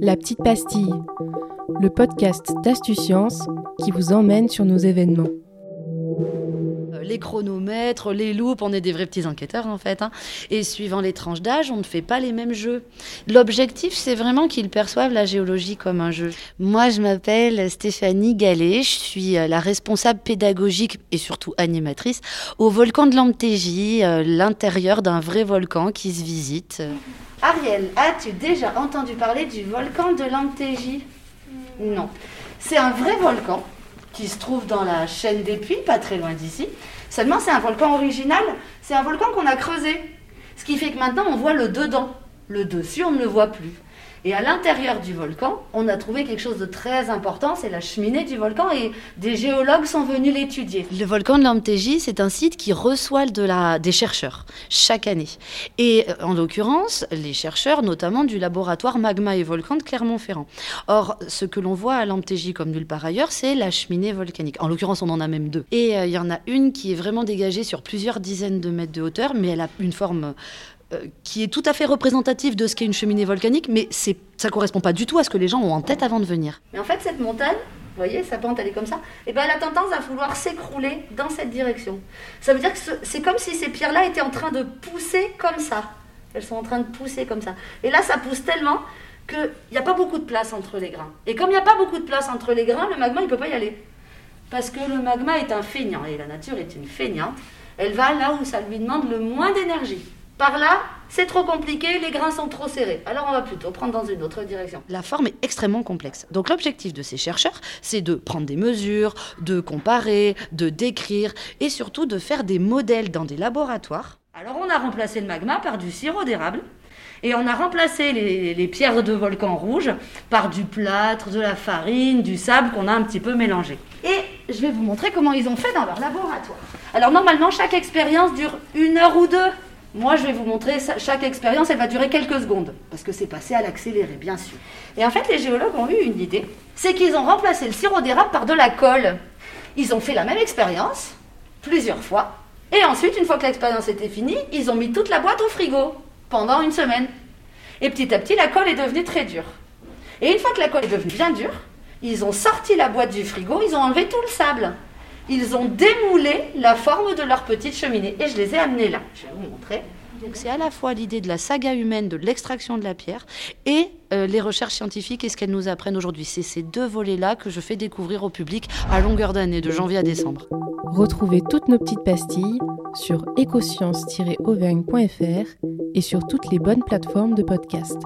La petite pastille, le podcast d'Astucience qui vous emmène sur nos événements les chronomètres, les loupes, on est des vrais petits enquêteurs en fait. Hein. Et suivant les tranches d'âge, on ne fait pas les mêmes jeux. L'objectif, c'est vraiment qu'ils perçoivent la géologie comme un jeu. Moi, je m'appelle Stéphanie Gallet, je suis euh, la responsable pédagogique et surtout animatrice au volcan de l'Amtégie, euh, l'intérieur d'un vrai volcan qui se visite. Ariel, as-tu déjà entendu parler du volcan de l'Amtégie Non. C'est un vrai volcan qui se trouve dans la chaîne des puits, pas très loin d'ici. Seulement, c'est un volcan original, c'est un volcan qu'on a creusé. Ce qui fait que maintenant, on voit le dedans. Le dessus, on ne le voit plus. Et à l'intérieur du volcan, on a trouvé quelque chose de très important, c'est la cheminée du volcan, et des géologues sont venus l'étudier. Le volcan de l'Amtégie, c'est un site qui reçoit de la, des chercheurs chaque année. Et euh, en l'occurrence, les chercheurs, notamment du laboratoire Magma et Volcan de Clermont-Ferrand. Or, ce que l'on voit à l'Amtégie comme nulle part ailleurs, c'est la cheminée volcanique. En l'occurrence, on en a même deux. Et euh, il y en a une qui est vraiment dégagée sur plusieurs dizaines de mètres de hauteur, mais elle a une forme euh, qui est tout à fait représentatif de ce qu'est une cheminée volcanique, mais c'est, ça correspond pas du tout à ce que les gens ont en tête avant de venir. Mais en fait, cette montagne, vous voyez, sa pente, elle est comme ça, et eh ben, elle a tendance à vouloir s'écrouler dans cette direction. Ça veut dire que c'est comme si ces pierres-là étaient en train de pousser comme ça. Elles sont en train de pousser comme ça. Et là, ça pousse tellement qu'il n'y a pas beaucoup de place entre les grains. Et comme il n'y a pas beaucoup de place entre les grains, le magma, il ne peut pas y aller. Parce que le magma est un feignant, et la nature est une feignante. Elle va là où ça lui demande le moins d'énergie. Par là, c'est trop compliqué, les grains sont trop serrés. Alors on va plutôt prendre dans une autre direction. La forme est extrêmement complexe. Donc l'objectif de ces chercheurs, c'est de prendre des mesures, de comparer, de décrire et surtout de faire des modèles dans des laboratoires. Alors on a remplacé le magma par du sirop d'érable. Et on a remplacé les, les, pierres de volcan rouge par du plâtre, de la farine, du sable qu'on a un petit peu mélangé. Et je vais vous montrer comment ils ont fait dans leur laboratoire. Alors normalement, chaque expérience dure une heure ou deux. Moi, je vais vous montrer, chaque expérience, elle va durer quelques secondes, parce que c'est passé à l'accéléré, bien sûr. Et en fait, les géologues ont eu une idée, c'est qu'ils ont remplacé le sirop d'érable par de la colle. Ils ont fait la même expérience, plusieurs fois, et ensuite, une fois que l'expérience était finie, ils ont mis toute la boîte au frigo, pendant une semaine. Et petit à petit, la colle est devenue très dure. Et une fois que la colle est devenue bien dure, ils ont sorti la boîte du frigo, ils ont enlevé tout le sable ils ont démoulé la forme de leur petite cheminée. Et je les ai amenés là. Je vais vous montrer. Donc c'est à la fois l'idée de la saga humaine, de l'extraction de la pierre, et euh, les recherches scientifiques et ce qu'elles nous apprennent aujourd'hui. C'est ces deux volets-là que je fais découvrir au public à longueur d'année, de janvier à décembre. Retrouvez toutes nos petites pastilles sur écosciences-auvergne.fr et sur toutes les bonnes plateformes de podcast.